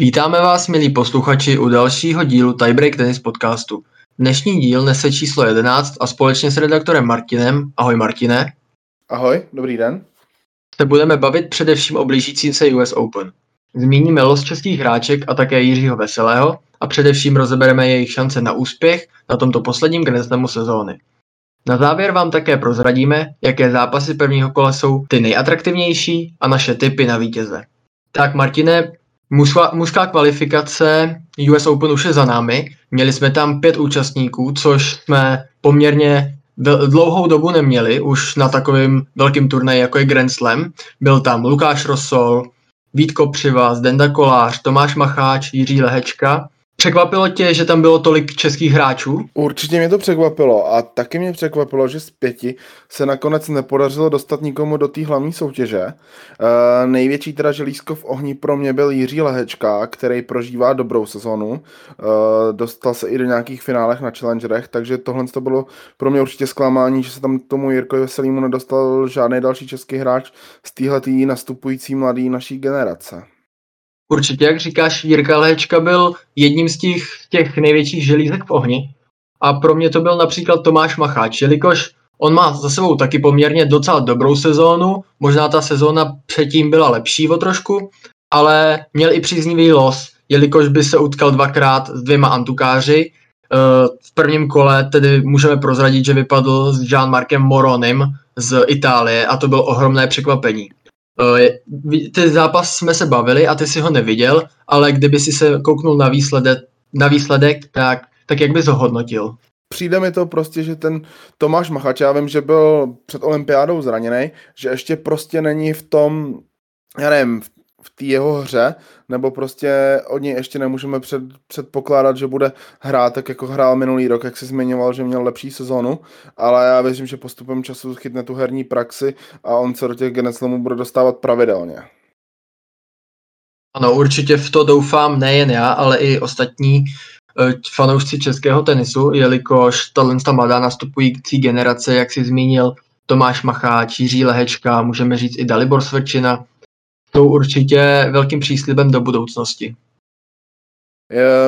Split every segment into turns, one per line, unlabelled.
Vítáme vás, milí posluchači, u dalšího dílu Tiebreak Tennis podcastu. Dnešní díl nese číslo 11 a společně s redaktorem Martinem, ahoj Martine.
Ahoj, dobrý den.
Se budeme bavit především o blížícím se US Open. Zmíníme los českých hráček a také Jiřího Veselého a především rozebereme jejich šance na úspěch na tomto posledním Grand sezóny. Na závěr vám také prozradíme, jaké zápasy prvního kola jsou ty nejatraktivnější a naše tipy na vítěze. Tak Martine, mužská, mužská kvalifikace US Open už je za námi. Měli jsme tam pět účastníků, což jsme poměrně dlouhou dobu neměli, už na takovým velkým turnaji, jako je Grand Slam. Byl tam Lukáš Rosol, Vít Kopřiva, Zdenda Kolář, Tomáš Macháč, Jiří Lehečka Překvapilo tě, že tam bylo tolik českých hráčů?
Určitě mě to překvapilo a taky mě překvapilo, že z pěti se nakonec nepodařilo dostat nikomu do té hlavní soutěže. E, největší teda želízko v ohni pro mě byl Jiří Lehečka, který prožívá dobrou sezonu. E, dostal se i do nějakých finálech na Challengerech, takže tohle to bylo pro mě určitě zklamání, že se tam tomu Jirkovi Veselýmu nedostal žádný další český hráč z téhle nastupující mladé naší generace.
Určitě, jak říkáš, Jirka Léčka byl jedním z těch, těch největších želízek v ohni. A pro mě to byl například Tomáš Macháč, jelikož on má za sebou taky poměrně docela dobrou sezónu, možná ta sezóna předtím byla lepší o trošku, ale měl i příznivý los, jelikož by se utkal dvakrát s dvěma antukáři. Eh, v prvním kole tedy můžeme prozradit, že vypadl s Jean-Markem Moronem z Itálie a to bylo ohromné překvapení. Eh, ten zápas jsme se bavili a ty si ho neviděl, ale kdyby si se kouknul na výsledek, na výsledek tak, tak jak bys ho hodnotil?
Přijde mi to prostě, že ten Tomáš Machač, já vím, že byl před olympiádou zraněný, že ještě prostě není v tom, já nevím, v té jeho hře, nebo prostě od něj ještě nemůžeme před, předpokládat, že bude hrát tak, jako hrál minulý rok, jak si zmiňoval, že měl lepší sezónu, ale já věřím, že postupem času chytne tu herní praxi a on se do těch Geneslemů bude dostávat pravidelně.
Ano, určitě v to doufám nejen já, ale i ostatní eh, fanoušci českého tenisu, jelikož tahle mladá nastupující generace, jak si zmínil, Tomáš Macháč, Jiří Lehečka, můžeme říct i Dalibor Svrčina, jsou určitě velkým příslibem do budoucnosti.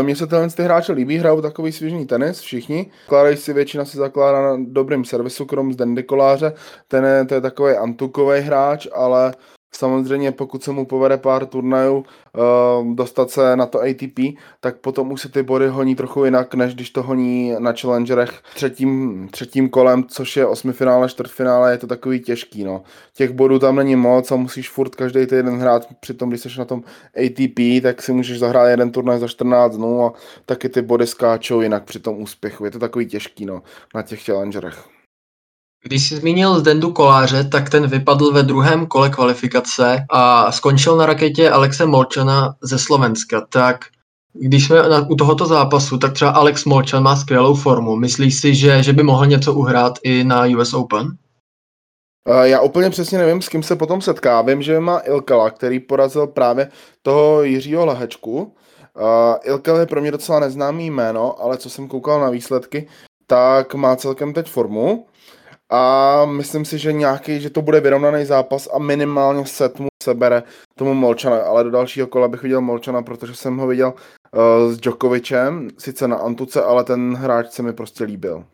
Mně se tenhle ty hráče líbí, hrajou takový svěžný tenis, všichni. Kládají si, většina si zakládá na dobrým servisu, krom z Dendy Koláře. Ten je, to je takový antukový hráč, ale Samozřejmě pokud se mu povede pár turnajů uh, dostat se na to ATP, tak potom už se ty body honí trochu jinak, než když to honí na Challengerech třetím, třetím kolem, což je osmifinále, čtvrtfinále, je to takový těžký. No. Těch bodů tam není moc a musíš furt každý týden hrát, přitom když jsi na tom ATP, tak si můžeš zahrát jeden turnaj za 14 dnů a taky ty body skáčou jinak při tom úspěchu. Je to takový těžký no, na těch Challengerech.
Když jsi zmínil Zdendu Koláře, tak ten vypadl ve druhém kole kvalifikace a skončil na raketě Alexe Molčana ze Slovenska. Tak když jsme na, u tohoto zápasu, tak třeba Alex Molčan má skvělou formu. Myslíš si, že, že by mohl něco uhrát i na US Open?
Já úplně přesně nevím, s kým se potom setká. Vím, že má Ilkala, který porazil právě toho Jiřího Lahečku. Ilkal je pro mě docela neznámý jméno, ale co jsem koukal na výsledky, tak má celkem teď formu a myslím si, že nějaký, že to bude vyrovnaný zápas a minimálně set mu sebere tomu Molčana, ale do dalšího kola bych viděl Molčana, protože jsem ho viděl uh, s Djokovicem, sice na Antuce, ale ten hráč se mi prostě líbil.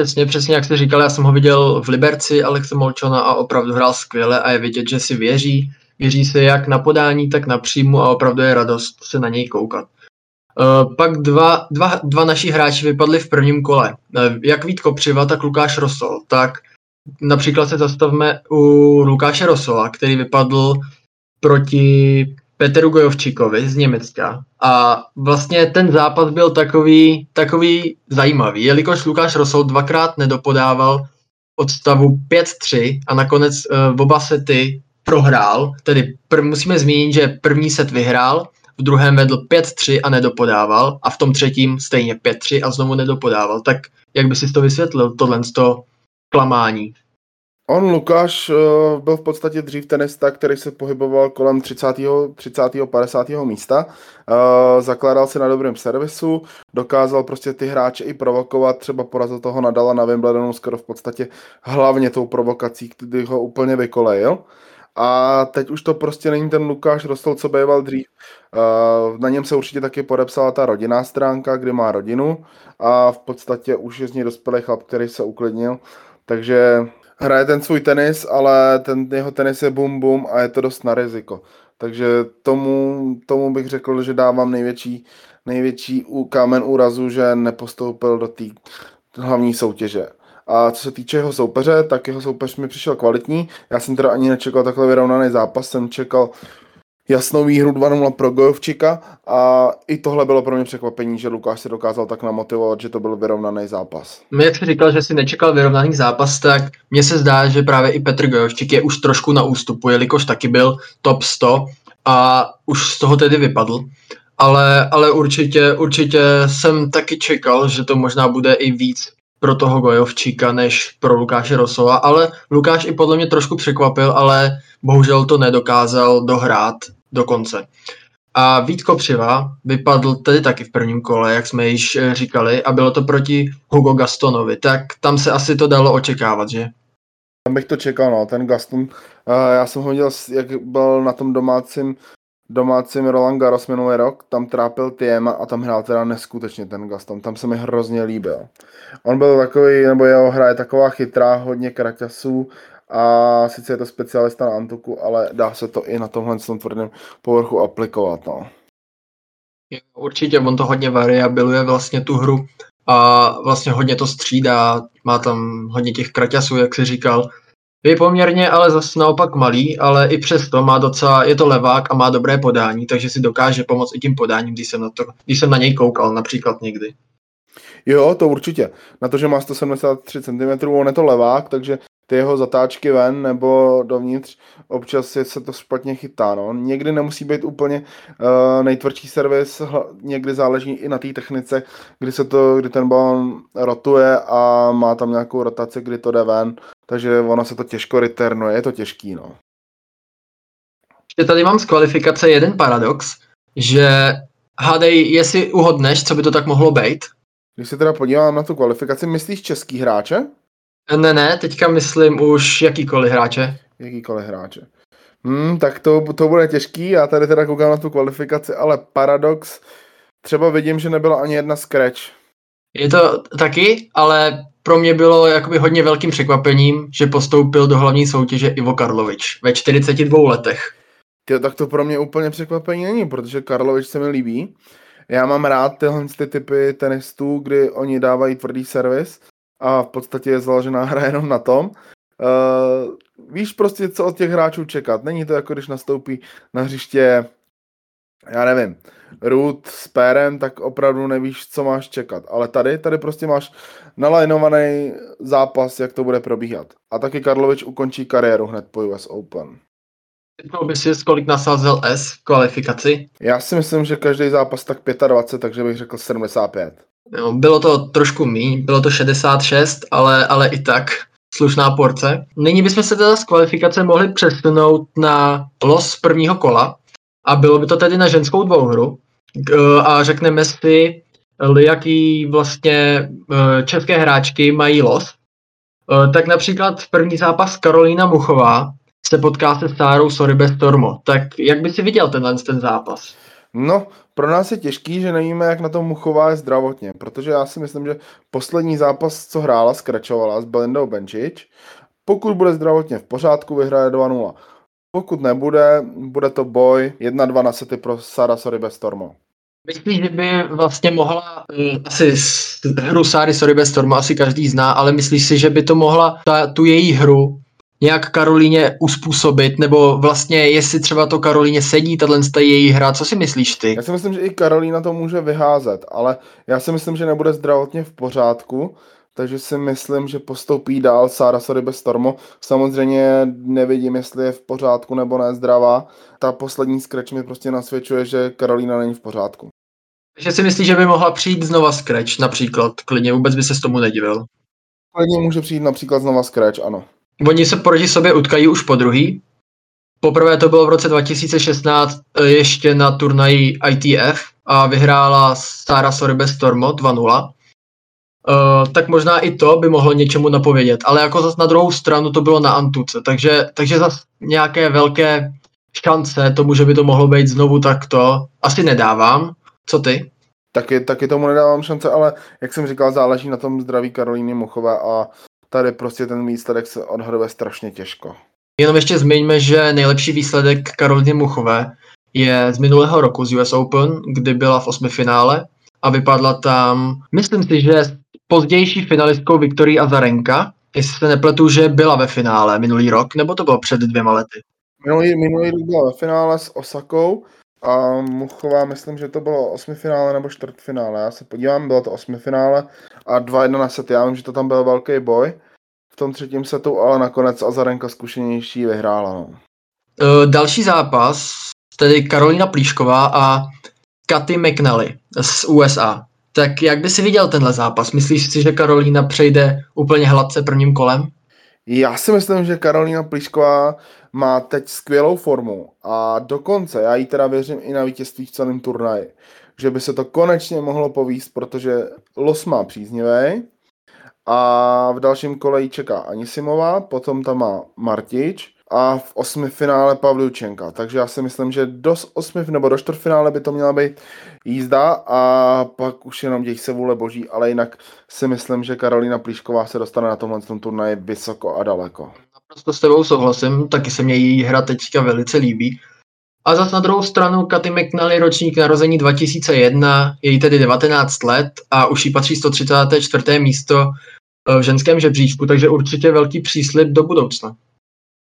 Přesně, přesně jak jste říkal, já jsem ho viděl v Liberci Alexe Molčana a opravdu hrál skvěle a je vidět, že si věří. Věří se jak na podání, tak na příjmu a opravdu je radost se na něj koukat. Uh, pak dva, dva, dva naši hráči vypadli v prvním kole. Uh, jak Vít Kopřiva, tak Lukáš Rosol. Tak například se zastavme u Lukáše Rosola, který vypadl proti Peteru Gojovčíkovi z Německa. A vlastně ten zápas byl takový, takový zajímavý, jelikož Lukáš Rosol dvakrát nedopodával od stavu 5-3 a nakonec uh, oba sety prohrál. Tedy pr- musíme zmínit, že první set vyhrál v druhém vedl 5-3 a nedopodával a v tom třetím stejně 5-3 a znovu nedopodával. Tak jak by si to vysvětlil, tohle to klamání?
On, Lukáš, eh, byl v podstatě dřív tenista, který se pohyboval kolem 30. 30. 50. místa. Eh, zakládal se na dobrém servisu, dokázal prostě ty hráče i provokovat, třeba porazil toho Nadala na Wimbledonu skoro v podstatě hlavně tou provokací, kdy ho úplně vykolejil. A teď už to prostě není ten Lukáš Rostol, co býval dřív. Na něm se určitě taky podepsala ta rodinná stránka, kde má rodinu a v podstatě už je z něj dospělý chlap, který se uklidnil. Takže hraje ten svůj tenis, ale ten jeho tenis je bum bum a je to dost na riziko. Takže tomu, tomu bych řekl, že dávám největší, největší kámen úrazu, že nepostoupil do té hlavní soutěže. A co se týče jeho soupeře, tak jeho soupeř mi přišel kvalitní. Já jsem teda ani nečekal takhle vyrovnaný zápas, jsem čekal jasnou výhru 2-0 pro Gojovčika a i tohle bylo pro mě překvapení, že Lukáš se dokázal tak namotivovat, že to byl vyrovnaný zápas.
My, jak jsi říkal, že si nečekal vyrovnaný zápas, tak mně se zdá, že právě i Petr Gojovčik je už trošku na ústupu, jelikož taky byl top 100 a už z toho tedy vypadl. Ale, ale určitě, určitě jsem taky čekal, že to možná bude i víc pro toho Gojovčíka než pro Lukáše Rosova, ale Lukáš i podle mě trošku překvapil, ale bohužel to nedokázal dohrát do konce. A Vít Kopřiva vypadl tedy taky v prvním kole, jak jsme již eh, říkali, a bylo to proti Hugo Gastonovi, tak tam se asi to dalo očekávat, že?
Tam bych to čekal, no, ten Gaston, uh, já jsem ho viděl, jak byl na tom domácím domácím Roland Garros minulý rok, tam trápil Tiema a tam hrál teda neskutečně ten Gaston, tam se mi hrozně líbil. On byl takový, nebo jeho hra je taková chytrá, hodně kraťasů a sice je to specialista na Antuku, ale dá se to i na tomhle tvrdém povrchu aplikovat. No.
Určitě, on to hodně variabiluje vlastně tu hru a vlastně hodně to střídá, má tam hodně těch kraťasů, jak si říkal. Je poměrně ale zase naopak malý, ale i přesto má docela, je to levák a má dobré podání, takže si dokáže pomoct i tím podáním, když jsem na, to, když jsem na něj koukal například někdy.
Jo, to určitě. Na to, že má 173 cm, on je to levák, takže ty jeho zatáčky ven nebo dovnitř, občas je se to špatně chytá. No. Někdy nemusí být úplně uh, nejtvrdší servis, někdy záleží i na té technice, kdy se to, kdy ten balon rotuje a má tam nějakou rotaci, kdy to jde ven, takže ono se to těžko returnuje, je to těžký. No.
Ještě tady mám z kvalifikace jeden paradox, že hádej, jestli uhodneš, co by to tak mohlo být.
Když se teda podívám na tu kvalifikaci, myslíš český hráče?
Ne, ne, teďka myslím už jakýkoliv hráče.
Jakýkoliv hráče. Hmm, tak to, to bude těžký, já tady teda koukám na tu kvalifikaci, ale paradox, třeba vidím, že nebyla ani jedna scratch.
Je to taky, ale pro mě bylo jakoby hodně velkým překvapením, že postoupil do hlavní soutěže Ivo Karlovič ve 42 letech.
Ty, tak to pro mě úplně překvapení není, protože Karlovič se mi líbí. Já mám rád tyhle ty typy tenistů, kdy oni dávají tvrdý servis a v podstatě je založená hra jenom na tom. Uh, víš prostě, co od těch hráčů čekat. Není to jako, když nastoupí na hřiště, já nevím, Root s Pérem, tak opravdu nevíš, co máš čekat. Ale tady, tady prostě máš nalajnovaný zápas, jak to bude probíhat. A taky Karlovič ukončí kariéru hned po US Open.
Typnul by si, kolik nasázel S v kvalifikaci?
Já si myslím, že každý zápas tak 25, takže bych řekl 75.
Jo, bylo to trošku míň, bylo to 66, ale, ale i tak slušná porce. Nyní bychom se teda z kvalifikace mohli přesunout na los prvního kola a bylo by to tedy na ženskou dvouhru a řekneme si, jaký vlastně e, české hráčky mají los. E, tak například první zápas Karolína Muchová se potká se Sárou Soribes Stormo. Tak jak by si viděl tenhle ten zápas?
No, pro nás je těžký, že nevíme, jak na tom Muchová je zdravotně, protože já si myslím, že poslední zápas, co hrála, skračovala s Belindou Benčič, pokud bude zdravotně v pořádku, vyhraje 2-0. Pokud nebude, bude to boj 1-2 na sety pro Sara Soribes Stormo.
Myslíš, že by vlastně mohla, um, asi hru Sáry Soribes Stormo asi každý zná, ale myslíš si, že by to mohla ta, tu její hru nějak Karolíně uspůsobit, nebo vlastně jestli třeba to Karolíně sedí, tahle její hra, co si myslíš ty?
Já si myslím, že i Karolína to může vyházet, ale já si myslím, že nebude zdravotně v pořádku, takže si myslím, že postoupí dál Sára Sory bez Stormo. Samozřejmě nevidím, jestli je v pořádku nebo ne zdravá. Ta poslední scratch mi prostě nasvědčuje, že Karolína není v pořádku.
Takže si myslíš, že by mohla přijít znova scratch například? Klidně vůbec by se s tomu nedivil.
Klidně může přijít například znova scratch, ano.
Oni se proti sobě utkají už po druhý. Poprvé to bylo v roce 2016 eh, ještě na turnaji ITF a vyhrála Sara Sorbe Stormo 2-0. Uh, tak možná i to by mohlo něčemu napovědět, ale jako zase na druhou stranu to bylo na Antuce, takže, takže zase nějaké velké šance tomu, že by to mohlo být znovu takto, asi nedávám. Co ty?
Taky, taky tomu nedávám šance, ale jak jsem říkal, záleží na tom zdraví Karolíny Muchové a tady prostě ten výsledek se odhaduje strašně těžko.
Jenom ještě zmiňme, že nejlepší výsledek Karolíny Muchové je z minulého roku z US Open, kdy byla v osmi finále a vypadla tam, myslím si, že s pozdější finalistkou Viktorii Azarenka, jestli se nepletu, že byla ve finále minulý rok, nebo to bylo před dvěma lety.
Minulý, minulý rok byla ve finále s Osakou a Muchová, myslím, že to bylo osmifinále nebo čtvrtfinále. Já se podívám, bylo to osmifinále a 2-1 na set. Já vím, že to tam byl velký boj v tom třetím setu, ale nakonec Azarenka zkušenější vyhrála. No.
Uh, další zápas, tedy Karolina Plíšková a Katy McNally z USA. Tak jak by si viděl tenhle zápas? Myslíš si, že Karolína přejde úplně hladce prvním kolem?
Já si myslím, že Karolina Plíšková má teď skvělou formu a dokonce, já jí teda věřím i na vítězství v celém turnaji, že by se to konečně mohlo povíst, protože los má příznivý a v dalším kole jí čeká Anisimová, potom tam má Martič a v osmi finále Pavliučenka. Takže já si myslím, že do osmi nebo do čtvrtfinále by to měla být jízda a pak už jenom děj se vůle boží, ale jinak si myslím, že Karolina Plíšková se dostane na tomhle turnaji vysoko a daleko.
Naprosto s tebou souhlasím, taky se mě její hra teďka velice líbí. A zase na druhou stranu Katy McNally ročník narození 2001, je jí tedy 19 let a už jí patří 134. místo eh, v ženském žebříčku, takže určitě velký příslip do budoucna.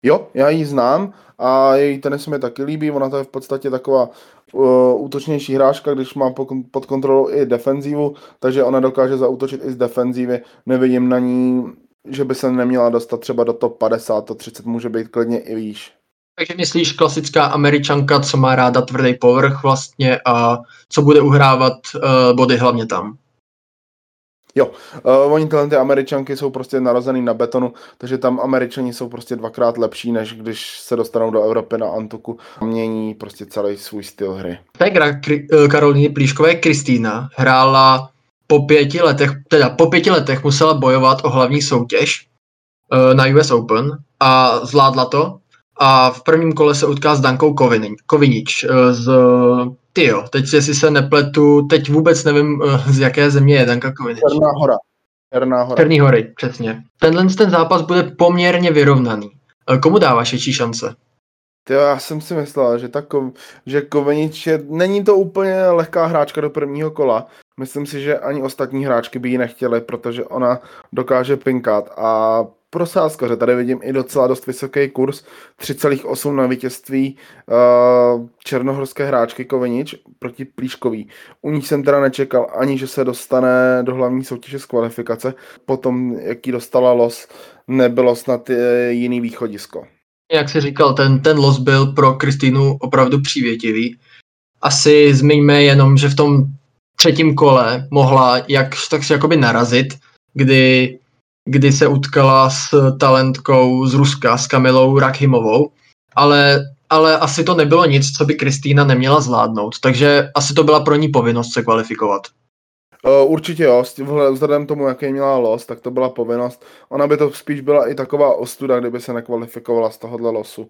Jo, já ji znám a její tenis mi taky líbí, ona to je v podstatě taková uh, útočnější hráčka, když má pod kontrolou i defenzívu, takže ona dokáže zautočit i z defenzívy, nevidím na ní, že by se neměla dostat třeba do top 50, to 30 může být klidně i výš.
Takže myslíš klasická američanka, co má ráda tvrdý povrch vlastně a co bude uhrávat uh, body hlavně tam?
Jo, uh, oni tyhle ty američanky jsou prostě narozený na betonu, takže tam američani jsou prostě dvakrát lepší, než když se dostanou do Evropy na Antuku a mění prostě celý svůj styl hry.
hra Kri- Karolíny Plíškové Kristýna hrála po pěti letech, teda po pěti letech musela bojovat o hlavní soutěž uh, na US Open a zvládla to a v prvním kole se utká s Dankou Kovinič uh, z ty jo, teď si se nepletu, teď vůbec nevím, eh, z jaké země je Danka Kovinič.
Černá hora. Černá hora.
Černý hory, přesně. Tenhle ten zápas bude poměrně vyrovnaný. Komu dáváš větší šance?
Ty já jsem si myslel, že, ta že Kovenič je, není to úplně lehká hráčka do prvního kola. Myslím si, že ani ostatní hráčky by ji nechtěly, protože ona dokáže pinkat a pro sázkaře. Tady vidím i docela dost vysoký kurz, 3,8 na vítězství uh, černohorské hráčky Kovenič proti Plíškový. U ní jsem teda nečekal ani, že se dostane do hlavní soutěže z kvalifikace. Potom, jaký dostala los, nebylo snad jiný východisko.
Jak jsi říkal, ten, ten los byl pro Kristýnu opravdu přívětivý. Asi zmiňme jenom, že v tom třetím kole mohla jak, tak si jakoby narazit, kdy kdy se utkala s talentkou z Ruska, s Kamilou Rakhimovou, ale, ale asi to nebylo nic, co by Kristýna neměla zvládnout, takže asi to byla pro ní povinnost se kvalifikovat.
Určitě jo, vzhledem tomu, jaký měla los, tak to byla povinnost. Ona by to spíš byla i taková ostuda, kdyby se nekvalifikovala z tohohle losu.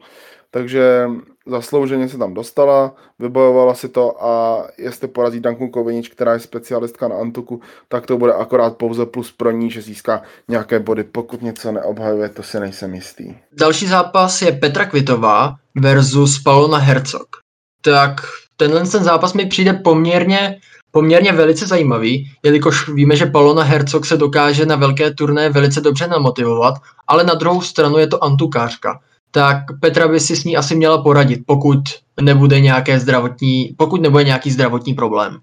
Takže zaslouženě se tam dostala, vybojovala si to a jestli porazí Danku Kovinič, která je specialistka na Antuku, tak to bude akorát pouze plus pro ní, že získá nějaké body. Pokud něco neobhajuje, to si nejsem jistý.
Další zápas je Petra Kvitová versus Paulona Hercog. Tak tenhle ten zápas mi přijde poměrně poměrně velice zajímavý, jelikož víme, že Palona Hercog se dokáže na velké turné velice dobře namotivovat, ale na druhou stranu je to antukářka. Tak Petra by si s ní asi měla poradit, pokud nebude nějaké zdravotní, pokud nebude nějaký zdravotní problém.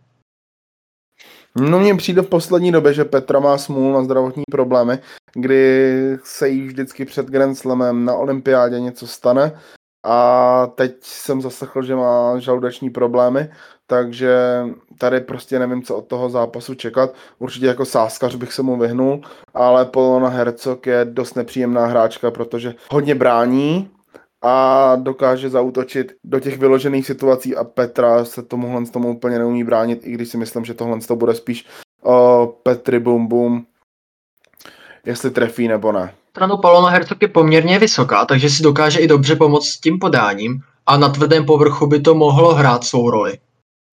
No mně přijde v poslední době, že Petra má smůl na zdravotní problémy, kdy se jí vždycky před Grand Slamem na olympiádě něco stane a teď jsem zaslechl, že má žaludeční problémy, takže tady prostě nevím, co od toho zápasu čekat. Určitě jako sáskař bych se mu vyhnul, ale Polona Hercog je dost nepříjemná hráčka, protože hodně brání a dokáže zautočit do těch vyložených situací a Petra se tomuhle tomu úplně neumí bránit, i když si myslím, že tohle to bude spíš o Petri Bum Bum jestli trefí nebo ne.
Stranu Palona Hercog je poměrně vysoká, takže si dokáže i dobře pomoct s tím podáním a na tvrdém povrchu by to mohlo hrát svou roli.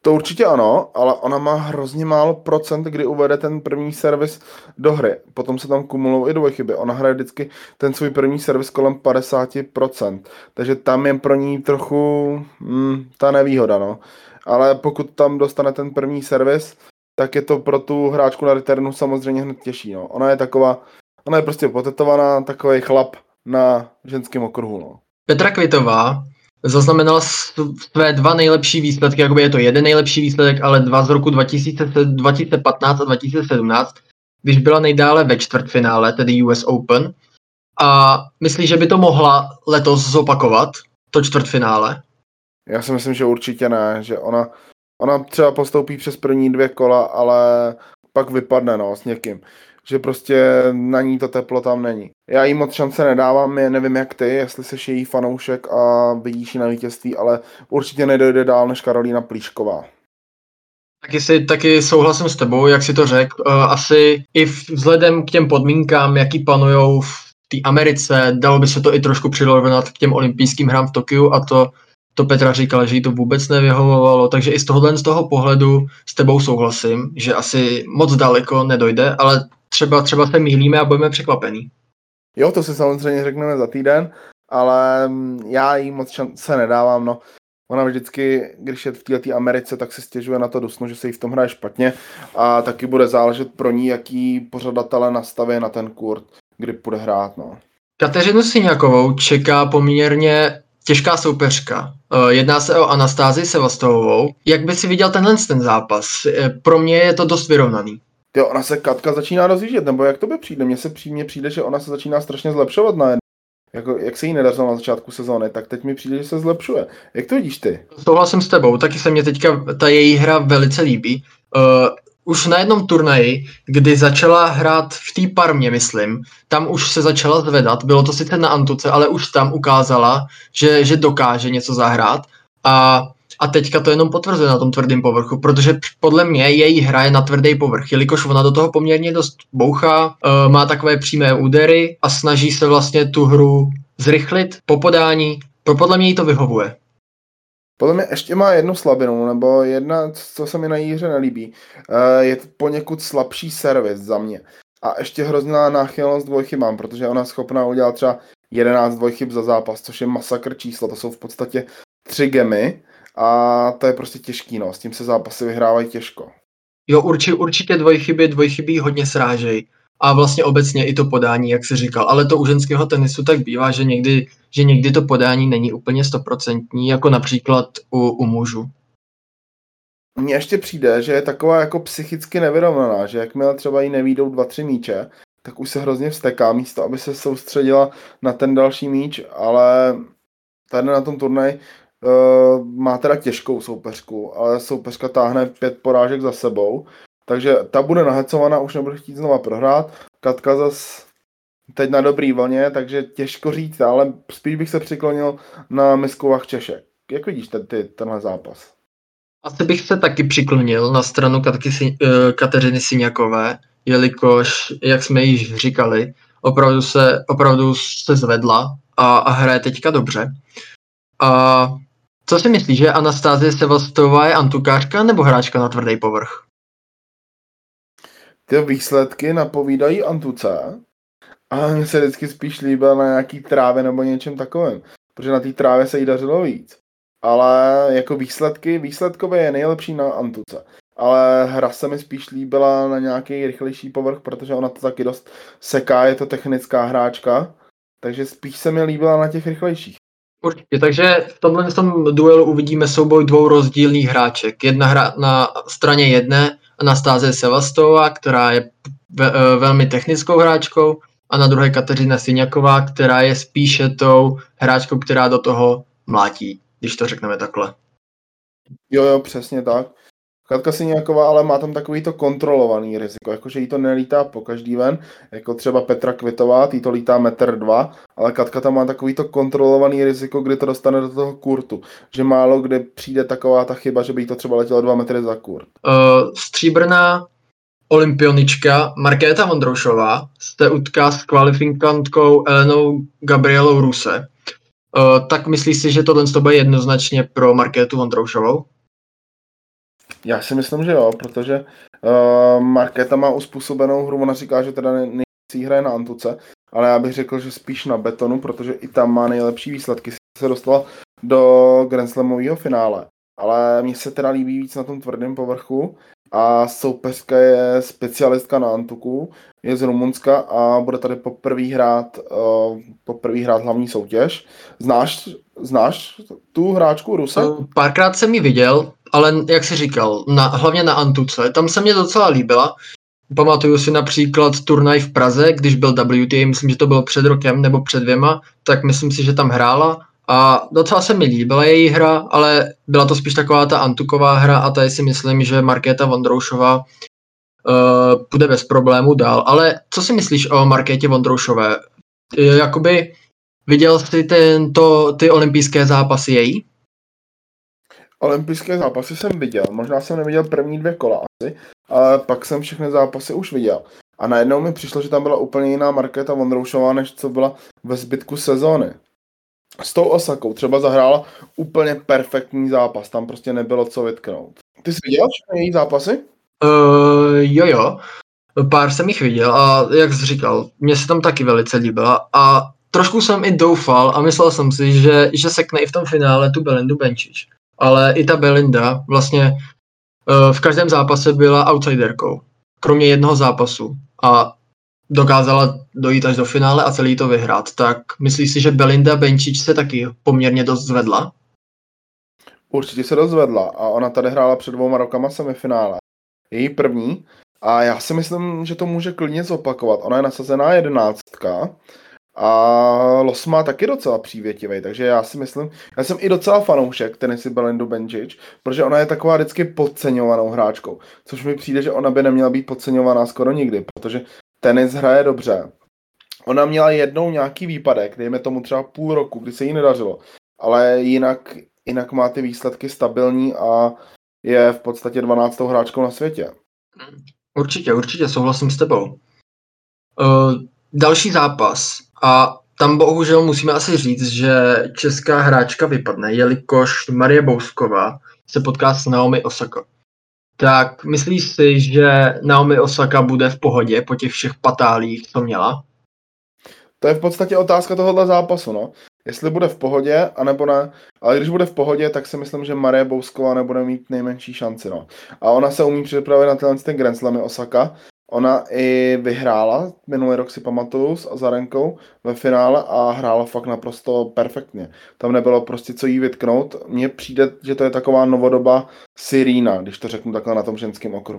To určitě ano, ale ona má hrozně málo procent, kdy uvede ten první servis do hry. Potom se tam kumulují i dvojchyby. Ona hraje vždycky ten svůj první servis kolem 50%. Takže tam je pro ní trochu mm, ta nevýhoda, no. Ale pokud tam dostane ten první servis, tak je to pro tu hráčku na returnu samozřejmě hned těžší, no. Ona je taková, ona je prostě potetovaná, takový chlap na ženském okruhu, no.
Petra Kvitová zaznamenala své dva nejlepší výsledky, jakoby je to jeden nejlepší výsledek, ale dva z roku 2015 a 2017, když byla nejdále ve čtvrtfinále, tedy US Open. A myslíš, že by to mohla letos zopakovat, to čtvrtfinále?
Já si myslím, že určitě ne, že ona, ona třeba postoupí přes první dvě kola, ale pak vypadne no, s někým že prostě na ní to teplo tam není. Já jí moc šance nedávám, já nevím jak ty, jestli jsi její fanoušek a vidíš ji na vítězství, ale určitě nedojde dál než Karolína Plíšková.
Taky, si, taky souhlasím s tebou, jak si to řekl. Uh, asi i vzhledem k těm podmínkám, jaký panují v té Americe, dalo by se to i trošku přirovnat k těm olympijským hrám v Tokiu a to, to Petra říkala, že jí to vůbec nevyhovovalo, takže i z tohohle z toho pohledu s tebou souhlasím, že asi moc daleko nedojde, ale třeba, třeba se mýlíme a budeme překvapení.
Jo, to si samozřejmě řekneme za týden, ale mm, já jí moc se nedávám, no. Ona vždycky, když je v této Americe, tak se stěžuje na to dusno, že se jí v tom hraje špatně a taky bude záležet pro ní, jaký pořadatele nastaví na ten kurt, kdy bude hrát, no.
Kateřinu Syňakovou čeká poměrně těžká soupeřka. Eh, jedná se o Anastázi Sevastovou. Jak by si viděl tenhle ten zápas? Eh, pro mě je to dost vyrovnaný.
Jo, ona se Katka začíná rozjíždět, nebo jak to by přijde? Mně se přímě přijde, že ona se začíná strašně zlepšovat na jako, jak se jí nedařilo na začátku sezóny, tak teď mi přijde, že se zlepšuje. Jak to vidíš ty?
Souhlasím s tebou, taky se mě teďka ta její hra velice líbí. Uh, už na jednom turnaji, kdy začala hrát v té parmě, myslím, tam už se začala zvedat, bylo to sice na Antuce, ale už tam ukázala, že, že dokáže něco zahrát a a teďka to jenom potvrzuje na tom tvrdém povrchu, protože podle mě její hra je na tvrdý povrch, jelikož ona do toho poměrně dost bouchá, uh, má takové přímé údery a snaží se vlastně tu hru zrychlit po podání. Pro podle mě jí to vyhovuje.
Podle mě ještě má jednu slabinu, nebo jedna, co se mi na jí hře nelíbí. Uh, je to poněkud slabší servis za mě. A ještě hrozná náchylnost dvojchybám, protože ona je schopná udělat třeba 11 dvojchyb za zápas, což je masakr číslo. To jsou v podstatě tři gemy a to je prostě těžký, no, s tím se zápasy vyhrávají těžko.
Jo, určitě, určitě dvojchyby, dvojchyby hodně srážejí. A vlastně obecně i to podání, jak se říkal. Ale to u ženského tenisu tak bývá, že někdy, že někdy to podání není úplně stoprocentní, jako například u, u mužů.
Mně ještě přijde, že je taková jako psychicky nevyrovnaná, že jakmile třeba jí nevídou dva, tři míče, tak už se hrozně vsteká místo, aby se soustředila na ten další míč, ale tady na tom turnaji má teda těžkou soupeřku, ale soupeřka táhne pět porážek za sebou, takže ta bude nahecovaná, už nebude chtít znova prohrát. Katka zas teď na dobrý vlně, takže těžko říct, ale spíš bych se přiklonil na miskovách Češek. Jak vidíš ten, ty, tenhle zápas?
Asi bych se taky přiklonil na stranu Katky, eh, Kateřiny Syňakové, jelikož, jak jsme již říkali, opravdu se, opravdu se zvedla a, a hraje teďka dobře. A co si myslíš, že Anastázie Sevastová je antukářka nebo hráčka na tvrdý povrch?
Ty výsledky napovídají Antuce, a mně se vždycky spíš líbila na nějaký trávě nebo něčem takovém, protože na té trávě se jí dařilo víc. Ale jako výsledky, výsledkové je nejlepší na Antuce. Ale hra se mi spíš líbila na nějaký rychlejší povrch, protože ona to taky dost seká, je to technická hráčka. Takže spíš se mi líbila na těch rychlejších.
Určitě, takže v tomhle tom duelu uvidíme souboj dvou rozdílných hráček. Jedna hra na straně jedné Anastáze Sevastová, která je ve, e, velmi technickou hráčkou, a na druhé Kateřina Syňaková, která je spíše tou hráčkou, která do toho mlátí, když to řekneme takhle.
Jo, jo, přesně tak. Katka Syňáková ale má tam takový to kontrolovaný riziko, jakože jí to nelítá po každý ven, jako třeba Petra Kvitová, tý to lítá metr dva, ale Katka tam má takový to kontrolovaný riziko, kdy to dostane do toho kurtu, že málo kde přijde taková ta chyba, že by jí to třeba letělo dva metry za kurt.
Uh, stříbrná olympionička Markéta Vondroušová se utká s kvalifikantkou Elenou Gabrielou Ruse. Uh, tak myslíš si, že tohle to bude jednoznačně pro Markétu Vondroušovou?
Já si myslím, že jo, protože uh, Markéta má uspůsobenou hru, ona říká, že teda nejvíc hraje na Antuce, ale já bych řekl, že spíš na betonu, protože i tam má nejlepší výsledky. Se dostala do Grand Slamového finále, ale mně se teda líbí víc na tom tvrdém povrchu a soupeřka je specialistka na Antuku, je z Rumunska a bude tady poprvé hrát, uh, poprvé hrát hlavní soutěž. Znáš, znáš tu hráčku Ruse? Eh,
párkrát jsem ji viděl, ale jak jsi říkal, na, hlavně na Antuce, tam se mě docela líbila. Pamatuju si například turnaj v Praze, když byl WTA, myslím, že to bylo před rokem nebo před dvěma, tak myslím si, že tam hrála a docela se mi líbila její hra, ale byla to spíš taková ta antuková hra a tady si myslím, že Markéta Vondroušová uh, bez problému dál. Ale co si myslíš o Markétě Vondroušové? Jakoby viděl jsi tento, ty olympijské zápasy její?
Olympijské zápasy jsem viděl, možná jsem neviděl první dvě kola asi, ale pak jsem všechny zápasy už viděl. A najednou mi přišlo, že tam byla úplně jiná Markéta Vondroušová, než co byla ve zbytku sezóny s tou Osakou třeba zahrála úplně perfektní zápas, tam prostě nebylo co vytknout. Ty jsi viděl všechny její zápasy?
Uh, jo, jo. Pár jsem jich viděl a jak jsi říkal, mně se tam taky velice líbila a trošku jsem i doufal a myslel jsem si, že, že sekne i v tom finále tu Belindu Benčič. Ale i ta Belinda vlastně uh, v každém zápase byla outsiderkou, kromě jednoho zápasu. A dokázala dojít až do finále a celý to vyhrát. Tak myslíš si, že Belinda Benčič se taky poměrně dost zvedla?
Určitě se dost zvedla a ona tady hrála před dvouma rokama semifinále. Její první a já si myslím, že to může klidně zopakovat. Ona je nasazená jedenáctka a Los má taky docela přívětivý, takže já si myslím, já jsem i docela fanoušek tenisy Belindu Benčič, protože ona je taková vždycky podceňovanou hráčkou, což mi přijde, že ona by neměla být podceňovaná skoro nikdy, protože tenis hraje dobře. Ona měla jednou nějaký výpadek, dejme tomu třeba půl roku, kdy se jí nedařilo, ale jinak, jinak má ty výsledky stabilní a je v podstatě 12. hráčkou na světě.
Určitě, určitě, souhlasím s tebou. Uh, další zápas a tam bohužel musíme asi říct, že česká hráčka vypadne, jelikož Marie Bousková se potká s Naomi Osaka. Tak myslíš si, že Naomi Osaka bude v pohodě po těch všech patálích, co měla?
To je v podstatě otázka tohohle zápasu, no. Jestli bude v pohodě, anebo ne. Ale když bude v pohodě, tak si myslím, že Marie Bousková nebude mít nejmenší šanci, no. A ona se umí připravit na tenhle ten Grand Slamy Osaka Ona i vyhrála, minulý rok si pamatuju, s Azarenkou ve finále a hrála fakt naprosto perfektně. Tam nebylo prostě co jí vytknout. Mně přijde, že to je taková novodoba Sirína, když to řeknu takhle na tom ženském okruhu.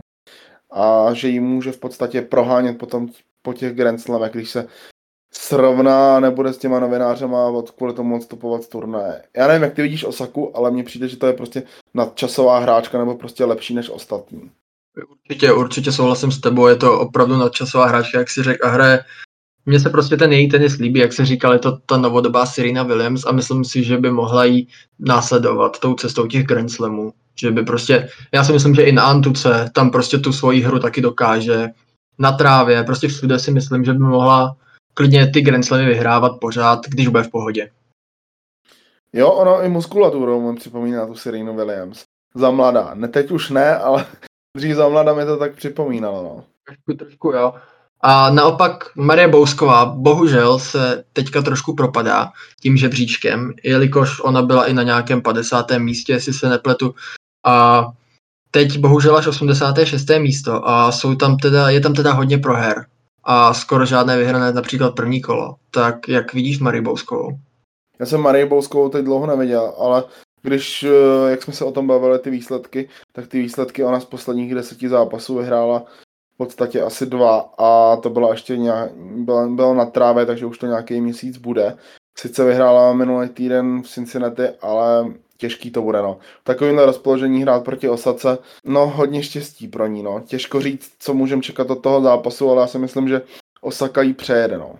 A že jí může v podstatě prohánět potom po těch Grand Slamech, když se srovná, nebude s těma novinářema od kvůli tomu odstupovat z turnaje. Já nevím, jak ty vidíš Osaku, ale mně přijde, že to je prostě nadčasová hráčka nebo prostě lepší než ostatní.
Určitě, určitě souhlasím s tebou, je to opravdu nadčasová hráčka, jak si řekl, a hraje mně se prostě ten její tenis líbí, jak se říkal, je to ta novodobá Serena Williams a myslím si, že by mohla jí následovat tou cestou těch Grand Slamů. Že by prostě, já si myslím, že i na Antuce tam prostě tu svoji hru taky dokáže. Na trávě, prostě všude si myslím, že by mohla klidně ty Grand Slamy vyhrávat pořád, když bude v pohodě.
Jo, ono i muskulaturou mi připomíná tu Serenu Williams. Za mladá. Ne, teď už ne, ale Dřív za mladá mi to tak připomínalo, no.
Trošku, trošku, jo. A naopak Marie Bousková bohužel se teďka trošku propadá tím žebříčkem, jelikož ona byla i na nějakém 50. místě, jestli se nepletu. A teď bohužel až 86. místo a jsou tam teda, je tam teda hodně proher a skoro žádné vyhrané například první kolo. Tak jak vidíš Marie Bouskovou?
Já jsem Marie Bouskovou teď dlouho neviděl, ale když, eh, jak jsme se o tom bavili, ty výsledky, tak ty výsledky ona z posledních deseti zápasů vyhrála v podstatě asi dva a to bylo ještě nějak, bylo, bylo na trávě, takže už to nějaký měsíc bude. Sice vyhrála minulý týden v Cincinnati, ale těžký to bude, no. Takovýmhle rozpoložení hrát proti Osace, no hodně štěstí pro ní, no. Těžko říct, co můžeme čekat od toho zápasu, ale já si myslím, že Osaka jí přejede, no.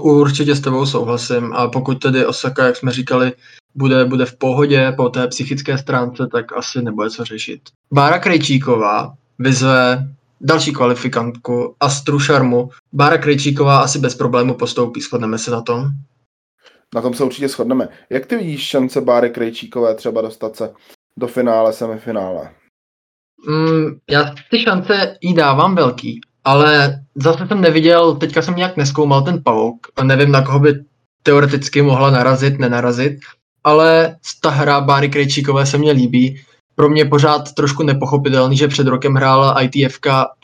Určitě s tebou souhlasím a pokud tedy Osaka, jak jsme říkali, bude, bude v pohodě po té psychické stránce, tak asi nebude co řešit. Bára Krejčíková vyzve další kvalifikantku Astru Šarmu. Bára Krejčíková asi bez problému postoupí, shodneme se na tom.
Na tom se určitě shodneme. Jak ty vidíš šance Báry Krejčíkové třeba dostat se do finále, semifinále?
Mm, já ty šance jí dávám velký, ale zase jsem neviděl, teďka jsem nějak neskoumal ten pavouk, nevím na koho by teoreticky mohla narazit, nenarazit, ale ta hra Báry Krejčíkové se mně líbí. Pro mě pořád trošku nepochopitelný, že před rokem hrála ITF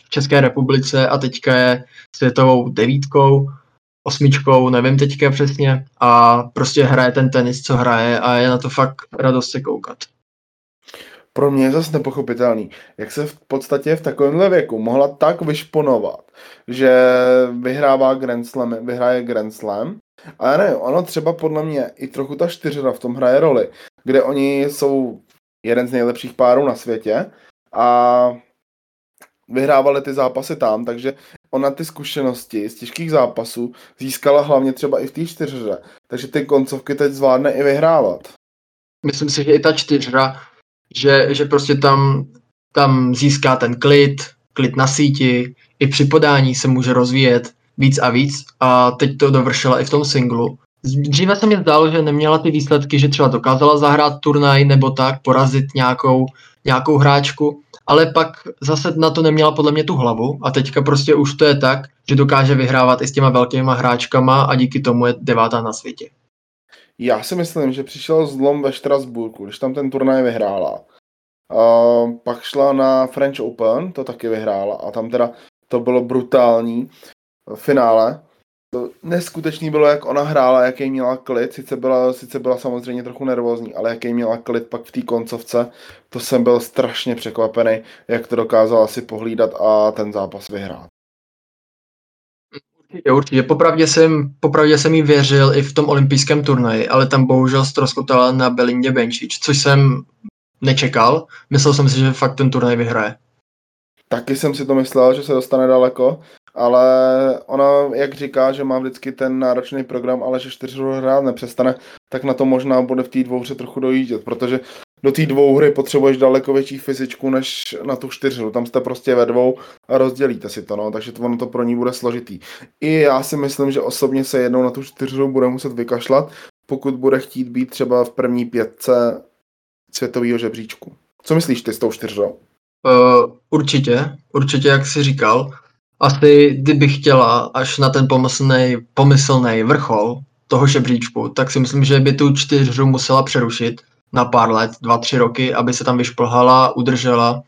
v České republice a teďka je světovou devítkou, osmičkou, nevím teďka přesně, a prostě hraje ten tenis, co hraje a je na to fakt radost se koukat
pro mě je zase nepochopitelný, jak se v podstatě v takovémhle věku mohla tak vyšponovat, že vyhrává Grand Slam, vyhraje Grand Slam, ale ne, ono třeba podle mě i trochu ta čtyřra v tom hraje roli, kde oni jsou jeden z nejlepších párů na světě a vyhrávali ty zápasy tam, takže ona ty zkušenosti z těžkých zápasů získala hlavně třeba i v té čtyřře, takže ty koncovky teď zvládne i vyhrávat.
Myslím si, že i ta čtyřra že, že prostě tam, tam získá ten klid, klid na síti, i při podání se může rozvíjet víc a víc a teď to dovršila i v tom singlu. Dříve se mi zdálo, že neměla ty výsledky, že třeba dokázala zahrát turnaj nebo tak, porazit nějakou, nějakou hráčku, ale pak zase na to neměla podle mě tu hlavu a teďka prostě už to je tak, že dokáže vyhrávat i s těma velkýma hráčkama a díky tomu je devátá na světě.
Já si myslím, že přišel zlom ve Štrasburku, když tam ten turnaj vyhrála. Uh, pak šla na French Open, to taky vyhrála a tam teda to bylo brutální finále. To neskutečný bylo, jak ona hrála, jaký měla klid, sice byla, sice byla samozřejmě trochu nervózní, ale jaký měla klid pak v té koncovce, to jsem byl strašně překvapený, jak to dokázala si pohlídat a ten zápas vyhrát.
Určitě, určitě. Popravdě jsem, popravdě jsem jí věřil i v tom olympijském turnaji, ale tam bohužel ztroskotala na Belindě Benčič, což jsem nečekal. Myslel jsem si, že fakt ten turnaj vyhraje.
Taky jsem si to myslel, že se dostane daleko, ale ona, jak říká, že má vždycky ten náročný program, ale že čtyřhru hrát nepřestane, tak na to možná bude v té dvouhře trochu dojíždět, protože do té dvou hry potřebuješ daleko větší fyzičku než na tu čtyřhru. Tam jste prostě ve dvou a rozdělíte si to, no, takže to ono to pro ní bude složitý. I já si myslím, že osobně se jednou na tu čtyřhru bude muset vykašlat, pokud bude chtít být třeba v první pětce světového žebříčku. Co myslíš ty s tou čtyřhou?
Uh, určitě, určitě, jak jsi říkal. Asi kdyby chtěla až na ten pomyslný, pomyslný vrchol toho žebříčku, tak si myslím, že by tu čtyřhru musela přerušit na pár let, dva, tři roky, aby se tam vyšplhala, udržela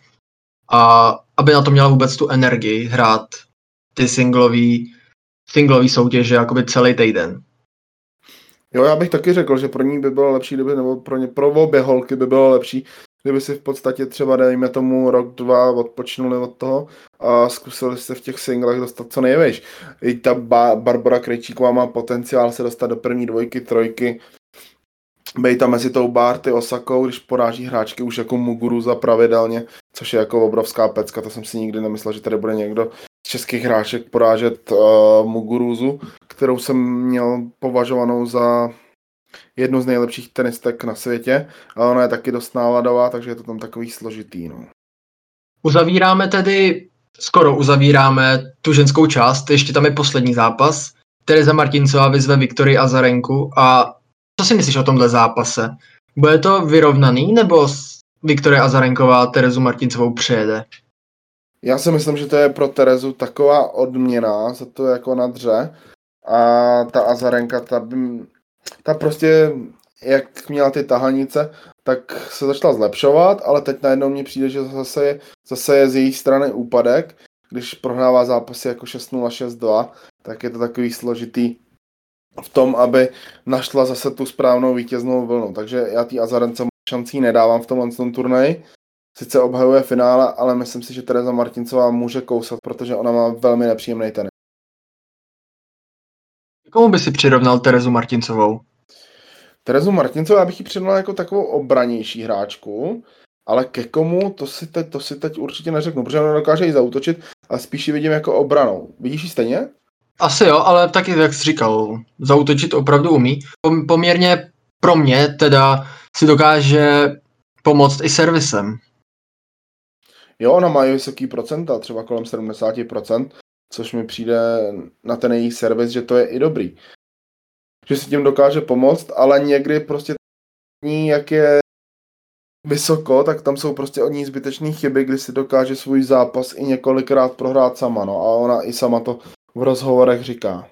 a aby na to měla vůbec tu energii hrát ty singlový, singlový soutěže jakoby celý týden.
Jo, já bych taky řekl, že pro ní by bylo lepší, kdyby, nebo pro, ně, pro obě holky by bylo lepší, kdyby si v podstatě třeba, dejme tomu, rok, dva odpočnuli od toho a zkusili se v těch singlech dostat co nejvíš. I ta ba- Barbara Krejčíková má potenciál se dostat do první dvojky, trojky, Bej tam mezi tou Barty Osakou, když poráží hráčky už jako Muguruza pravidelně, což je jako obrovská pecka, to jsem si nikdy nemyslel, že tady bude někdo z českých hráček porážet uh, Muguruzu, kterou jsem měl považovanou za jednu z nejlepších tenistek na světě, ale ona je taky dost náladová, takže je to tam takový složitý. No.
Uzavíráme tedy, skoro uzavíráme tu ženskou část, ještě tam je poslední zápas. Tereza Martincová vyzve Viktorii Azarenku a co si myslíš o tomhle zápase? Bude to vyrovnaný, nebo Viktoria Azarenková Terezu Martincovou přejede?
Já si myslím, že to je pro Terezu taková odměna za to, jako nadře. A ta Azarenka, ta, ta prostě, jak měla ty tahanice, tak se začala zlepšovat, ale teď najednou mně přijde, že zase je, zase je z její strany úpadek. Když prohrává zápasy jako 6-0, 6-2, tak je to takový složitý v tom, aby našla zase tu správnou vítěznou vlnu. Takže já tý Azarence šancí nedávám v tomhle tom turnaji. Sice obhajuje finále, ale myslím si, že Tereza Martincová může kousat, protože ona má velmi nepříjemný tenis.
Komu by si přirovnal Terezu Martincovou?
Terezu Martincovou já bych ji přirovnal jako takovou obranější hráčku, ale ke komu, to si teď, to si teď určitě neřeknu, protože ona dokáže ji zautočit a spíš ji vidím jako obranou. Vidíš ji stejně?
Asi jo, ale taky, jak jsi říkal, zautočit opravdu umí. Poměrně pro mě teda si dokáže pomoct i servisem.
Jo, ona má vysoký procenta, třeba kolem 70%, což mi přijde na ten její servis, že to je i dobrý. Že si tím dokáže pomoct, ale někdy prostě ní, jak je vysoko, tak tam jsou prostě od ní zbytečné chyby, kdy si dokáže svůj zápas i několikrát prohrát sama, no a ona i sama to v rozhovorech říká.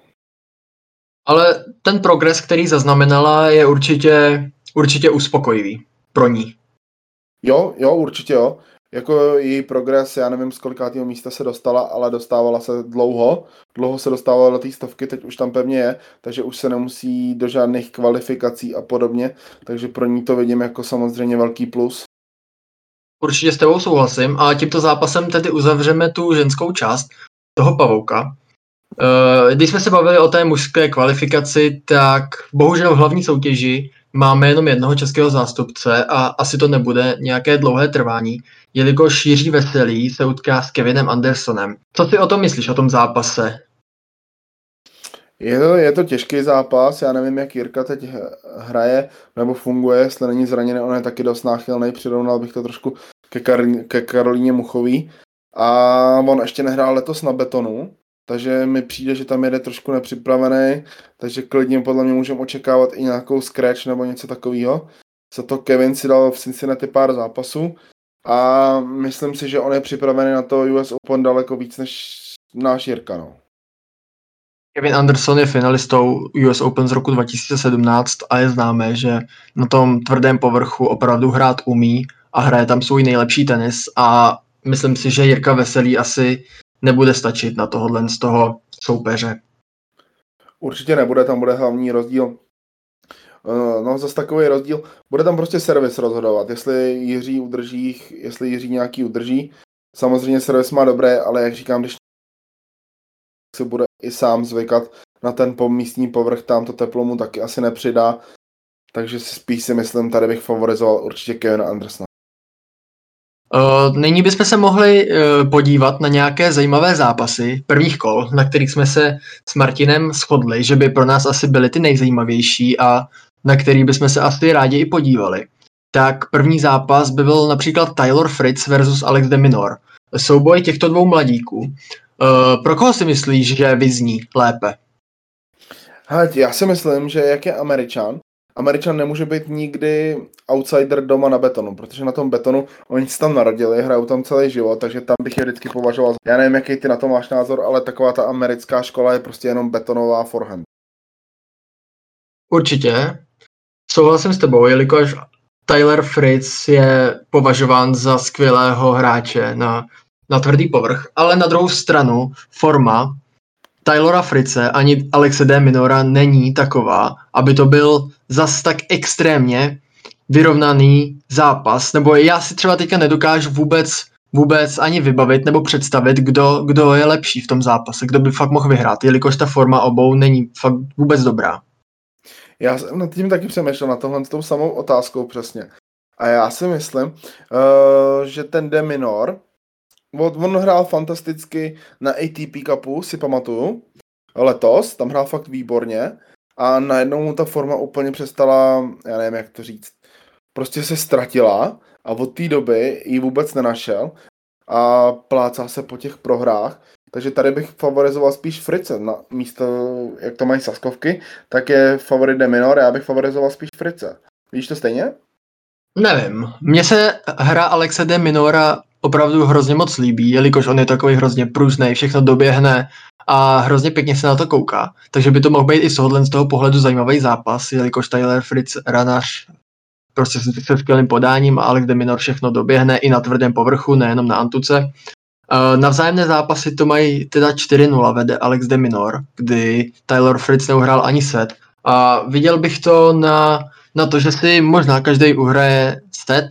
Ale ten progres, který zaznamenala, je určitě, určitě uspokojivý pro ní.
Jo, jo, určitě jo. Jako její progres, já nevím, z kolikátého místa se dostala, ale dostávala se dlouho. Dlouho se dostávala do té stovky, teď už tam pevně je, takže už se nemusí do žádných kvalifikací a podobně. Takže pro ní to vidím jako samozřejmě velký plus.
Určitě s tebou souhlasím a tímto zápasem tedy uzavřeme tu ženskou část toho pavouka. Eh, když jsme se bavili o té mužské kvalifikaci, tak bohužel v hlavní soutěži máme jenom jednoho českého zástupce a asi to nebude nějaké dlouhé trvání, jelikož Jiří Veselý se utká s Kevinem Andersonem. Co si o tom myslíš, o tom zápase?
Je to, je to těžký zápas, já nevím, jak Jirka teď hraje nebo funguje, jestli není zraněný, on je taky dost náchylný, přirovnal bych to trošku ke, Kar- ke Karolíně Muchový. A on ještě nehrál letos na betonu, takže mi přijde, že tam jede trošku nepřipravený, takže klidně podle mě můžeme očekávat i nějakou scratch nebo něco takového. Za to Kevin si dal v Cincinnati pár zápasů a myslím si, že on je připravený na to US Open daleko víc než náš Jirka. No.
Kevin Anderson je finalistou US Open z roku 2017 a je známé, že na tom tvrdém povrchu opravdu hrát umí a hraje tam svůj nejlepší tenis a myslím si, že Jirka Veselý asi nebude stačit na tohohle z toho soupeře.
Určitě nebude, tam bude hlavní rozdíl. Eh, no, zase takový rozdíl. Bude tam prostě servis rozhodovat, jestli Jiří udrží, jestli Jiří nějaký udrží. Samozřejmě servis má dobré, ale jak říkám, když se bude i sám zvykat na ten místní povrch, tam to teplo mu taky asi nepřidá. Takže si spíš si myslím, tady bych favorizoval určitě Kevina Andersona.
Uh, nyní bychom se mohli uh, podívat na nějaké zajímavé zápasy prvních kol, na kterých jsme se s Martinem shodli, že by pro nás asi byly ty nejzajímavější a na který bychom se asi rádi i podívali. Tak první zápas by byl například Tyler Fritz versus Alex de Minor. Souboj těchto dvou mladíků. Uh, pro koho si myslíš, že vyzní lépe?
Hele, já si myslím, že jak je Američan, Američan nemůže být nikdy outsider doma na betonu, protože na tom betonu oni se tam narodili, hrajou tam celý život, takže tam bych je vždycky považoval. Já nevím, jaký ty na to máš názor, ale taková ta americká škola je prostě jenom betonová forehand.
Určitě. Souhlasím s tebou, jelikož Tyler Fritz je považován za skvělého hráče na, na tvrdý povrch, ale na druhou stranu forma Tylora Frice ani Alexe D. Minora není taková, aby to byl zas tak extrémně vyrovnaný zápas, nebo já si třeba teďka nedokážu vůbec vůbec ani vybavit nebo představit, kdo, kdo je lepší v tom zápase, kdo by fakt mohl vyhrát, jelikož ta forma obou není fakt vůbec dobrá.
Já jsem nad tím taky přemýšlel, na tohle s tou samou otázkou přesně. A já si myslím, uh, že ten De Minor, on hrál fantasticky na ATP Cupu, si pamatuju, letos, tam hrál fakt výborně a najednou mu ta forma úplně přestala, já nevím, jak to říct, prostě se ztratila a od té doby ji vůbec nenašel a plácá se po těch prohrách. Takže tady bych favorizoval spíš Frice na místo, jak to mají Saskovky, tak je favorit de Minor, já bych favorizoval spíš Frice. Víš to stejně?
Nevím. Mně se hra Alexe de Minora opravdu hrozně moc líbí, jelikož on je takový hrozně průzný, všechno doběhne a hrozně pěkně se na to kouká. Takže by to mohl být i z z toho pohledu zajímavý zápas, jelikož Tyler Fritz ranař prostě se skvělým podáním a Alex de Minor všechno doběhne i na tvrdém povrchu, nejenom na Antuce. Na vzájemné zápasy to mají teda 4-0 vede Alex de Minor, kdy Tyler Fritz neuhrál ani set. A viděl bych to na, na to, že si možná každý uhraje set,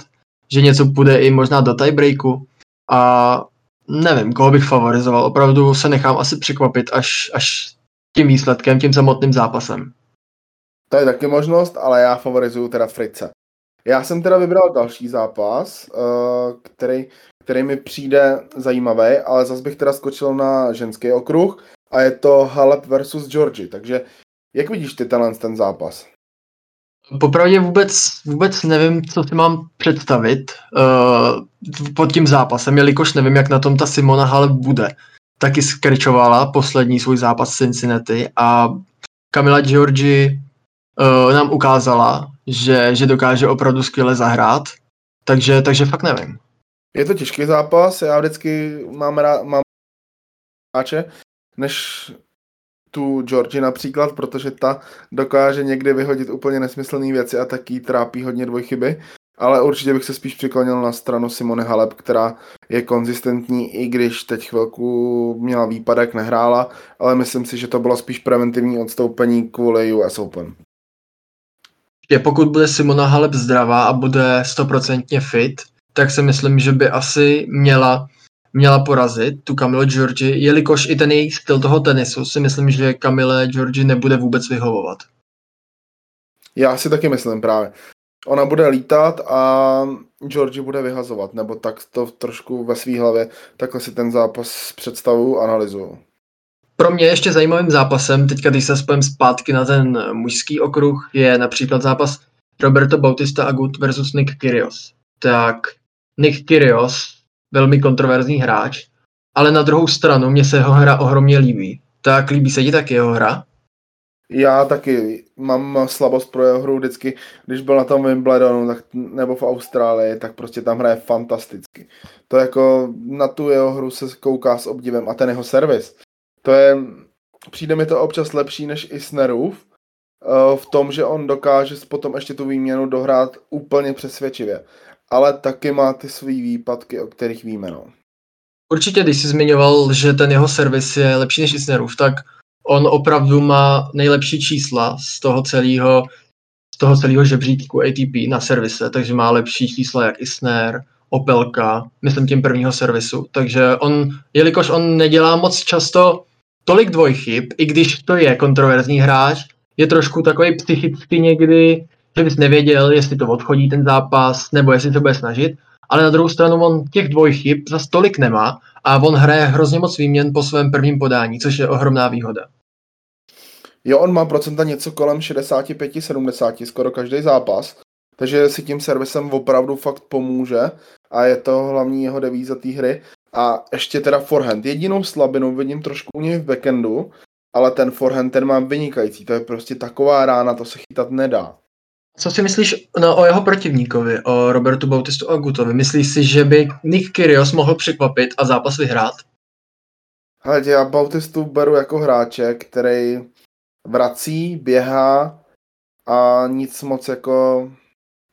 že něco půjde i možná do tiebreaku. A nevím, koho bych favorizoval. Opravdu se nechám asi překvapit až, až tím výsledkem, tím samotným zápasem.
To je taky možnost, ale já favorizuju teda Frice. Já jsem teda vybral další zápas, eh, který, který mi přijde zajímavý, ale zase bych teda skočil na ženský okruh a je to Halep versus Georgie. Takže jak vidíš ty ten zápas?
Popravdě vůbec, vůbec nevím, co si mám představit uh, pod tím zápasem, jelikož nevím, jak na tom ta Simona Halep bude. Taky skričovala poslední svůj zápas Cincinnati a Kamila Georgi uh, nám ukázala, že, že dokáže opravdu skvěle zahrát, takže, takže fakt nevím.
Je to těžký zápas, já vždycky mám rád, mám než tu Georgi například, protože ta dokáže někdy vyhodit úplně nesmyslné věci a taky trápí hodně dvojchyby. Ale určitě bych se spíš přiklonil na stranu Simone Halep, která je konzistentní, i když teď chvilku měla výpadek, nehrála, ale myslím si, že to bylo spíš preventivní odstoupení kvůli US Open.
Je, pokud bude Simona Halep zdravá a bude stoprocentně fit, tak si myslím, že by asi měla měla porazit tu Kamilu Georgi, jelikož i ten její styl toho tenisu si myslím, že Kamile Georgi nebude vůbec vyhovovat.
Já si taky myslím právě. Ona bude lítat a Georgi bude vyhazovat, nebo tak to trošku ve své hlavě, takhle si ten zápas představu, analyzuju.
Pro mě ještě zajímavým zápasem, teďka když se spojím zpátky na ten mužský okruh, je například zápas Roberto Bautista Agut versus Nick Kyrgios. Tak Nick Kyrgios velmi kontroverzní hráč, ale na druhou stranu mě se jeho hra ohromně líbí. Tak líbí se ti taky jeho hra?
Já taky mám slabost pro jeho hru vždycky, když byl na tom Wimbledonu tak, nebo v Austrálii, tak prostě tam hraje fantasticky. To jako na tu jeho hru se kouká s obdivem a ten jeho servis. To je, přijde mi to občas lepší než Isnerův, eh, v tom, že on dokáže potom ještě tu výměnu dohrát úplně přesvědčivě ale taky má ty svý výpadky, o kterých víme. No.
Určitě, když jsi zmiňoval, že ten jeho servis je lepší než Isnerův, tak on opravdu má nejlepší čísla z toho celého z toho celého žebříčku ATP na servise, takže má lepší čísla jak Isner, Opelka, myslím tím prvního servisu. Takže on, jelikož on nedělá moc často tolik dvojchyb, i když to je kontroverzní hráč, je trošku takový psychicky někdy že bys nevěděl, jestli to odchodí ten zápas, nebo jestli to bude snažit, ale na druhou stranu on těch dvojchyb za tolik nemá a on hraje hrozně moc výměn po svém prvním podání, což je ohromná výhoda.
Jo, on má procenta něco kolem 65-70, skoro každý zápas, takže si tím servisem opravdu fakt pomůže a je to hlavní jeho devíza té hry. A ještě teda forehand. Jedinou slabinu vidím trošku u něj v backendu, ale ten forehand ten mám vynikající. To je prostě taková rána, to se chytat nedá.
Co si myslíš no, o jeho protivníkovi, o Robertu Bautistu Agutovi? Myslíš si, že by Nick Kyrgios mohl překvapit a zápas vyhrát?
Ale já Bautistu beru jako hráče, který vrací, běhá a nic moc jako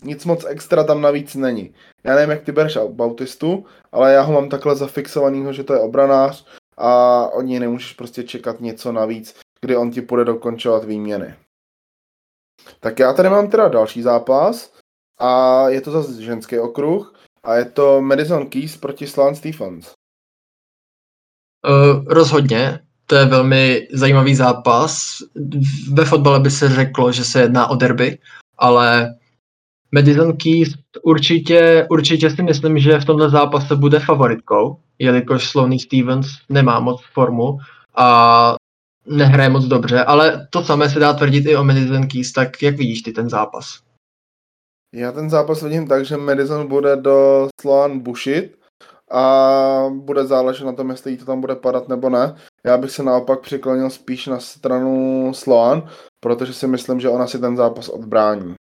nic moc extra tam navíc není. Já nevím, jak ty bereš Bautistu, ale já ho mám takhle zafixovanýho, že to je obranář a od něj nemůžeš prostě čekat něco navíc, kdy on ti bude dokončovat výměny. Tak já tady mám teda další zápas a je to zase ženský okruh a je to Madison Keys proti Sloan Stephens.
Uh, rozhodně, to je velmi zajímavý zápas. Ve fotbale by se řeklo, že se jedná o derby, ale Madison Keys určitě, určitě si myslím, že v tomto zápase bude favoritkou, jelikož Sloane Stevens nemá moc formu a nehraje moc dobře, ale to samé se dá tvrdit i o Madison Keys, tak jak vidíš ty ten zápas?
Já ten zápas vidím tak, že Madison bude do Sloan bušit a bude záležet na tom, jestli jí to tam bude padat nebo ne. Já bych se naopak přiklonil spíš na stranu Sloan, protože si myslím, že ona si ten zápas odbrání.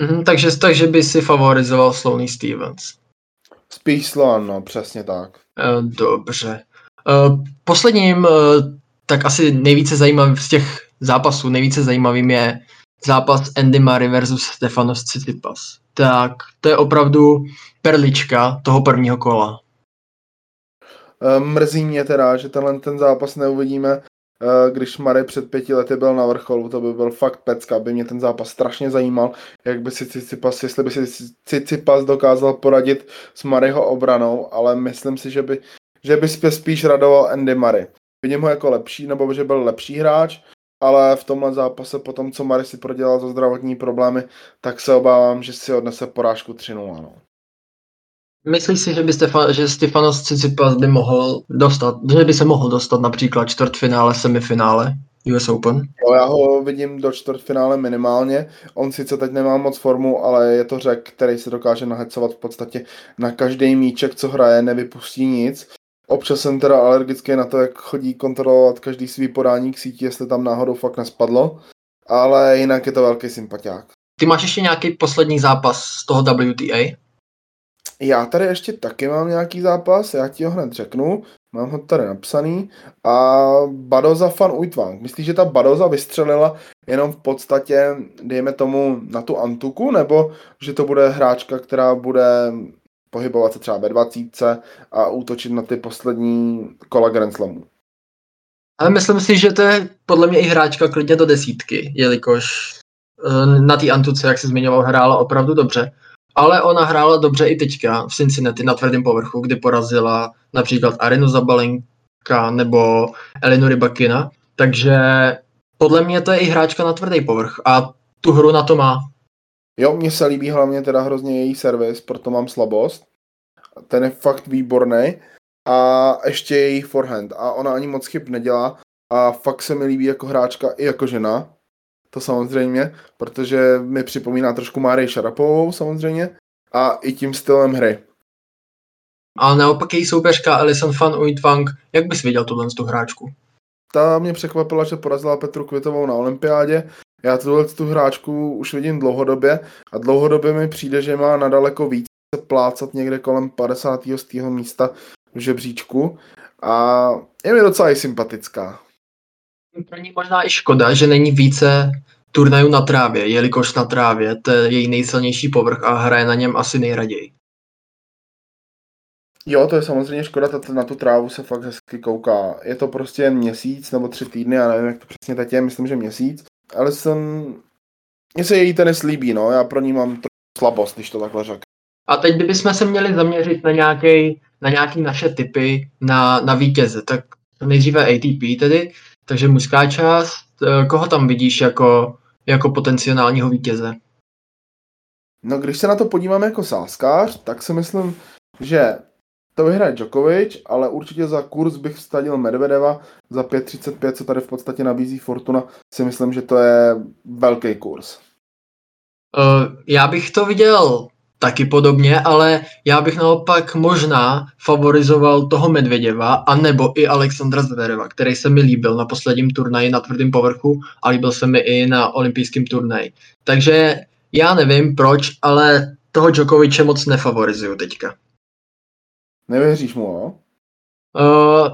Mm, takže, takže by si favorizoval Sloany Stevens.
Spíš Sloan, no, přesně tak.
Eh, dobře. Eh, posledním, eh, tak asi nejvíce zajímavým z těch zápasů, nejvíce zajímavým je zápas Andy Murray versus Stefanos Tsitsipas. Tak to je opravdu perlička toho prvního kola.
Eh, mrzí mě teda, že tenhle ten zápas neuvidíme, když Murray před pěti lety byl na vrcholu, to by byl fakt pecka, by mě ten zápas strašně zajímal, jak by si Tsitsipas, jestli by si Tsitsipas dokázal poradit s Murrayho obranou, ale myslím si, že by že by spíš radoval Andy Murray. Vidím ho jako lepší, nebo že byl lepší hráč, ale v tomhle zápase po tom, co Murray si prodělal za zdravotní problémy, tak se obávám, že si odnese porážku 3-0. No.
Myslíš si, že, by Stefan, že Stefanos Tsitsipas by mohl dostat, že by se mohl dostat například čtvrtfinále, semifinále? US Open?
Jo, já ho vidím do čtvrtfinále minimálně. On sice teď nemá moc formu, ale je to řek, který se dokáže nahecovat v podstatě na každý míček, co hraje, nevypustí nic. Občas jsem teda alergický na to, jak chodí kontrolovat každý svý podání k síti, jestli tam náhodou fakt nespadlo. Ale jinak je to velký sympatiák.
Ty máš ještě nějaký poslední zápas z toho WTA?
Já tady ještě taky mám nějaký zápas, já ti ho hned řeknu. Mám ho tady napsaný. A Badoza fan Uitwang. Myslíš, že ta Badoza vystřelila jenom v podstatě, dejme tomu, na tu Antuku, nebo že to bude hráčka, která bude pohybovat se třeba ve 20 a útočit na ty poslední kola Grand Slamu?
Ale myslím si, že to je podle mě i hráčka klidně do desítky, jelikož eh, na té Antuce, jak se zmiňoval, hrála opravdu dobře. Ale ona hrála dobře i teďka v Cincinnati na tvrdém povrchu, kdy porazila například Arenu Zabalenka nebo Elinu Rybakina. Takže podle mě to je i hráčka na tvrdý povrch a tu hru na to má.
Jo, mně se líbí hlavně teda hrozně její servis, proto mám slabost. Ten je fakt výborný. A ještě její forehand. A ona ani moc chyb nedělá. A fakt se mi líbí jako hráčka i jako žena to samozřejmě, protože mi připomíná trošku Márej Šarapovou samozřejmě a i tím stylem hry.
A naopak její soupeřka Alison van Uitwang, jak bys viděl tuhle tu hráčku?
Ta mě překvapila, že porazila Petru Kvitovou na olympiádě. Já tuhle tu hráčku už vidím dlouhodobě a dlouhodobě mi přijde, že má nadaleko víc se plácat někde kolem 50. z místa v žebříčku a je mi docela i sympatická
pro ní možná i škoda, že není více turnajů na trávě, jelikož na trávě to je její nejsilnější povrch a hraje na něm asi nejraději.
Jo, to je samozřejmě škoda, na tu trávu se fakt hezky kouká. Je to prostě jen měsíc nebo tři týdny, já nevím, jak to přesně teď je, myslím, že měsíc. Ale jsem... Mně se její tenis líbí, no, já pro ní mám trochu slabost, když to takhle řekl.
A teď kdybychom se měli zaměřit na nějaký, na nějaký naše typy na, na vítěze, tak nejdříve ATP tedy, takže mužská část, eh, koho tam vidíš jako, jako potenciálního vítěze?
No když se na to podívám jako sáskář, tak si myslím, že to vyhraje Djokovic, ale určitě za kurz bych vstadil Medvedeva za 5.35, co tady v podstatě nabízí Fortuna, si myslím, že to je velký kurz.
Uh, já bych to viděl taky podobně, ale já bych naopak možná favorizoval toho Medvěděva, anebo i Alexandra Zvereva, který se mi líbil na posledním turnaji na tvrdém povrchu a líbil se mi i na olympijském turnaji. Takže já nevím proč, ale toho Djokoviče moc nefavorizuju teďka.
Nevěříš mu, jo?
Uh,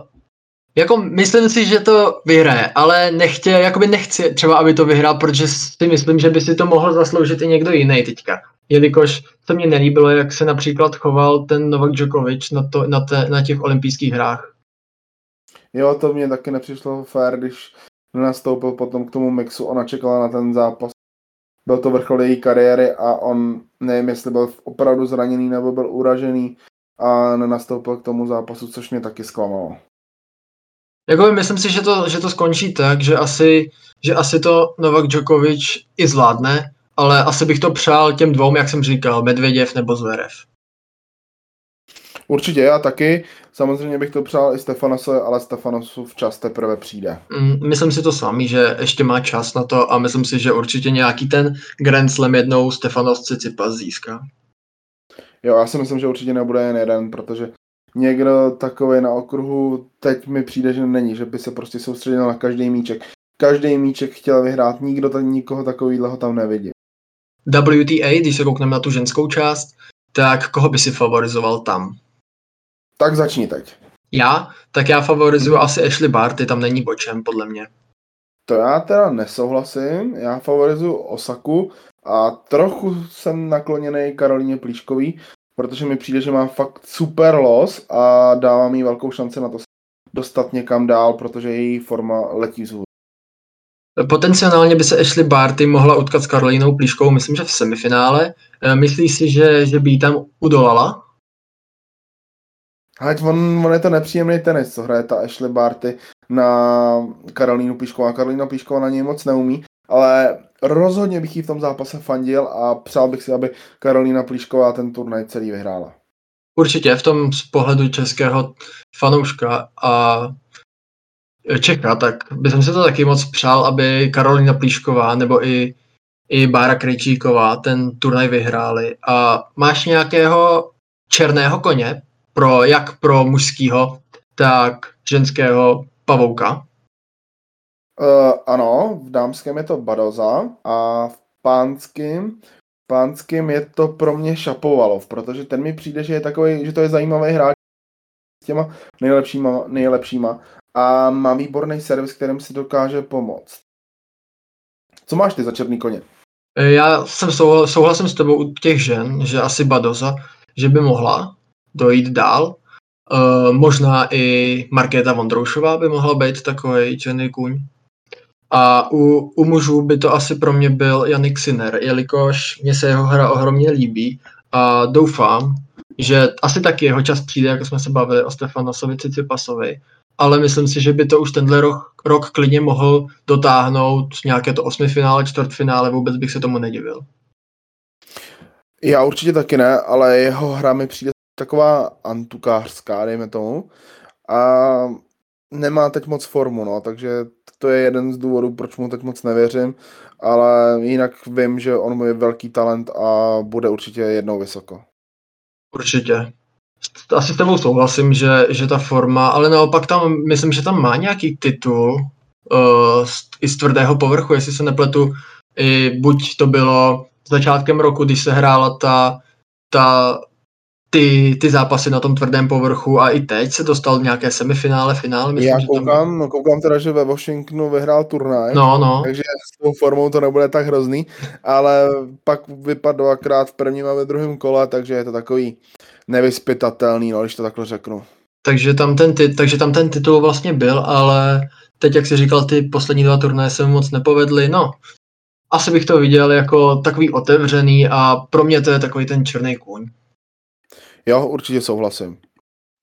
jako myslím si, že to vyhraje, ale nechtě, jakoby nechci třeba, aby to vyhrál, protože si myslím, že by si to mohl zasloužit i někdo jiný teďka jelikož se mně nelíbilo, jak se například choval ten Novak Djokovic na, to, na, te, na těch olympijských hrách.
Jo, to mě taky nepřišlo fér, když nastoupil potom k tomu mixu, ona čekala na ten zápas. Byl to vrchol její kariéry a on, nevím, jestli byl opravdu zraněný nebo byl uražený a nenastoupil k tomu zápasu, což mě taky zklamalo.
Jako myslím si, že to, že to skončí tak, že asi, že asi to Novak Djokovic i zvládne, ale asi bych to přál těm dvou, jak jsem říkal, Medvěděv nebo Zverev.
Určitě, já taky. Samozřejmě bych to přál i Stefanosovi, ale Stefanosův čas teprve přijde.
Mm, myslím si to sami, že ještě má čas na to a myslím si, že určitě nějaký ten Grand Slam jednou Stefanos Cicipas získá.
Jo, já si myslím, že určitě nebude jen jeden, protože někdo takový na okruhu teď mi přijde, že není, že by se prostě soustředil na každý míček. Každý míček chtěl vyhrát, nikdo tak, nikoho takového tam nevidí.
WTA, když se koukneme na tu ženskou část, tak koho by si favorizoval tam?
Tak začni teď.
Já? Tak já favorizuju asi Ashley Barty, tam není bočem, podle mě.
To já teda nesouhlasím, já favorizuju Osaku a trochu jsem nakloněný Karolíně Plíškový, protože mi přijde, že má fakt super los a dává mi velkou šanci na to dostat někam dál, protože její forma letí vzhůru.
Potenciálně by se Ashley Barty mohla utkat s Karolínou Plíškou, myslím, že v semifinále. Eh, myslíš si, že, že by jí tam udolala?
Ať on, on je to nepříjemný tenis, co hraje ta Ashley Barty na Karolínu Plíškovou. A Karolína Plíšková na něj moc neumí, ale rozhodně bych jí v tom zápase fandil a přál bych si, aby Karolína Plíšková ten turnaj celý vyhrála.
Určitě, v tom z pohledu českého fanouška a Čecha, tak bych si to taky moc přál, aby Karolina Plíšková nebo i, i Bára Krejčíková ten turnaj vyhráli. A máš nějakého černého koně, pro, jak pro mužského, tak ženského pavouka?
Uh, ano, v dámském je to Badoza a v pánském pánským je to pro mě Šapovalov, protože ten mi přijde, že je takový, že to je zajímavý hráč s těma nejlepšíma, nejlepšíma a má výborný servis, kterým si dokáže pomoct. Co máš ty za černý koně?
Já jsem souhlasím s tebou u těch žen, že asi Badoza, že by mohla dojít dál. Uh, možná i Markéta Vondroušová by mohla být takový černý kůň. A u, u mužů by to asi pro mě byl Janik Sinner, jelikož mě se jeho hra ohromně líbí a doufám, že asi taky jeho čas přijde, jako jsme se bavili o Stefanosovi Cicipasovi, ale myslím si, že by to už tenhle rok, rok klidně mohl dotáhnout nějaké to osmi finále, čtvrtfinále, vůbec bych se tomu nedivil.
Já určitě taky ne, ale jeho hra mi přijde taková antukářská, dejme tomu. A nemá teď moc formu, no, takže to je jeden z důvodů, proč mu teď moc nevěřím, ale jinak vím, že on je velký talent a bude určitě jednou vysoko.
Určitě. Asi s tebou souhlasím, že, že ta forma, ale naopak tam, myslím, že tam má nějaký titul uh, i z tvrdého povrchu, jestli se nepletu, i buď to bylo začátkem roku, když se hrála ta, ta ty, ty zápasy na tom tvrdém povrchu a i teď se dostal nějaké semifinále, finále.
Myslím, Já koukám, tam... no, koukám teda, že ve Washingtonu vyhrál turnaj,
no, no.
takže s tou formou to nebude tak hrozný, ale pak vypadl dvakrát v prvním a ve druhém kole, takže je to takový nevyspytatelný, no, když to takhle řeknu.
Takže tam ten, takže tam ten titul vlastně byl, ale teď, jak jsi říkal, ty poslední dva turnaje se moc nepovedly, no. Asi bych to viděl jako takový otevřený a pro mě to je takový ten černý kůň.
Jo, určitě souhlasím.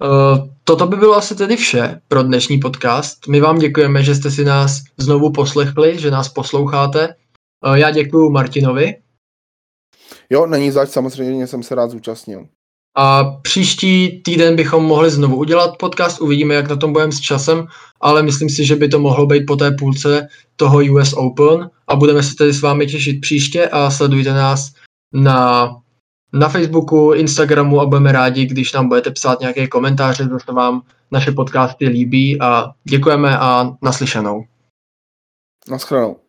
Uh, toto by bylo asi tedy vše pro dnešní podcast. My vám děkujeme, že jste si nás znovu poslechli, že nás posloucháte. Uh, já děkuji Martinovi.
Jo, není zač, samozřejmě jsem se rád zúčastnil.
A příští týden bychom mohli znovu udělat podcast, uvidíme, jak na tom budeme s časem, ale myslím si, že by to mohlo být po té půlce toho US Open a budeme se tedy s vámi těšit příště a sledujte nás na na Facebooku, Instagramu a budeme rádi, když nám budete psát nějaké komentáře, zase vám naše podcasty líbí a děkujeme a naslyšenou.
Naschledanou.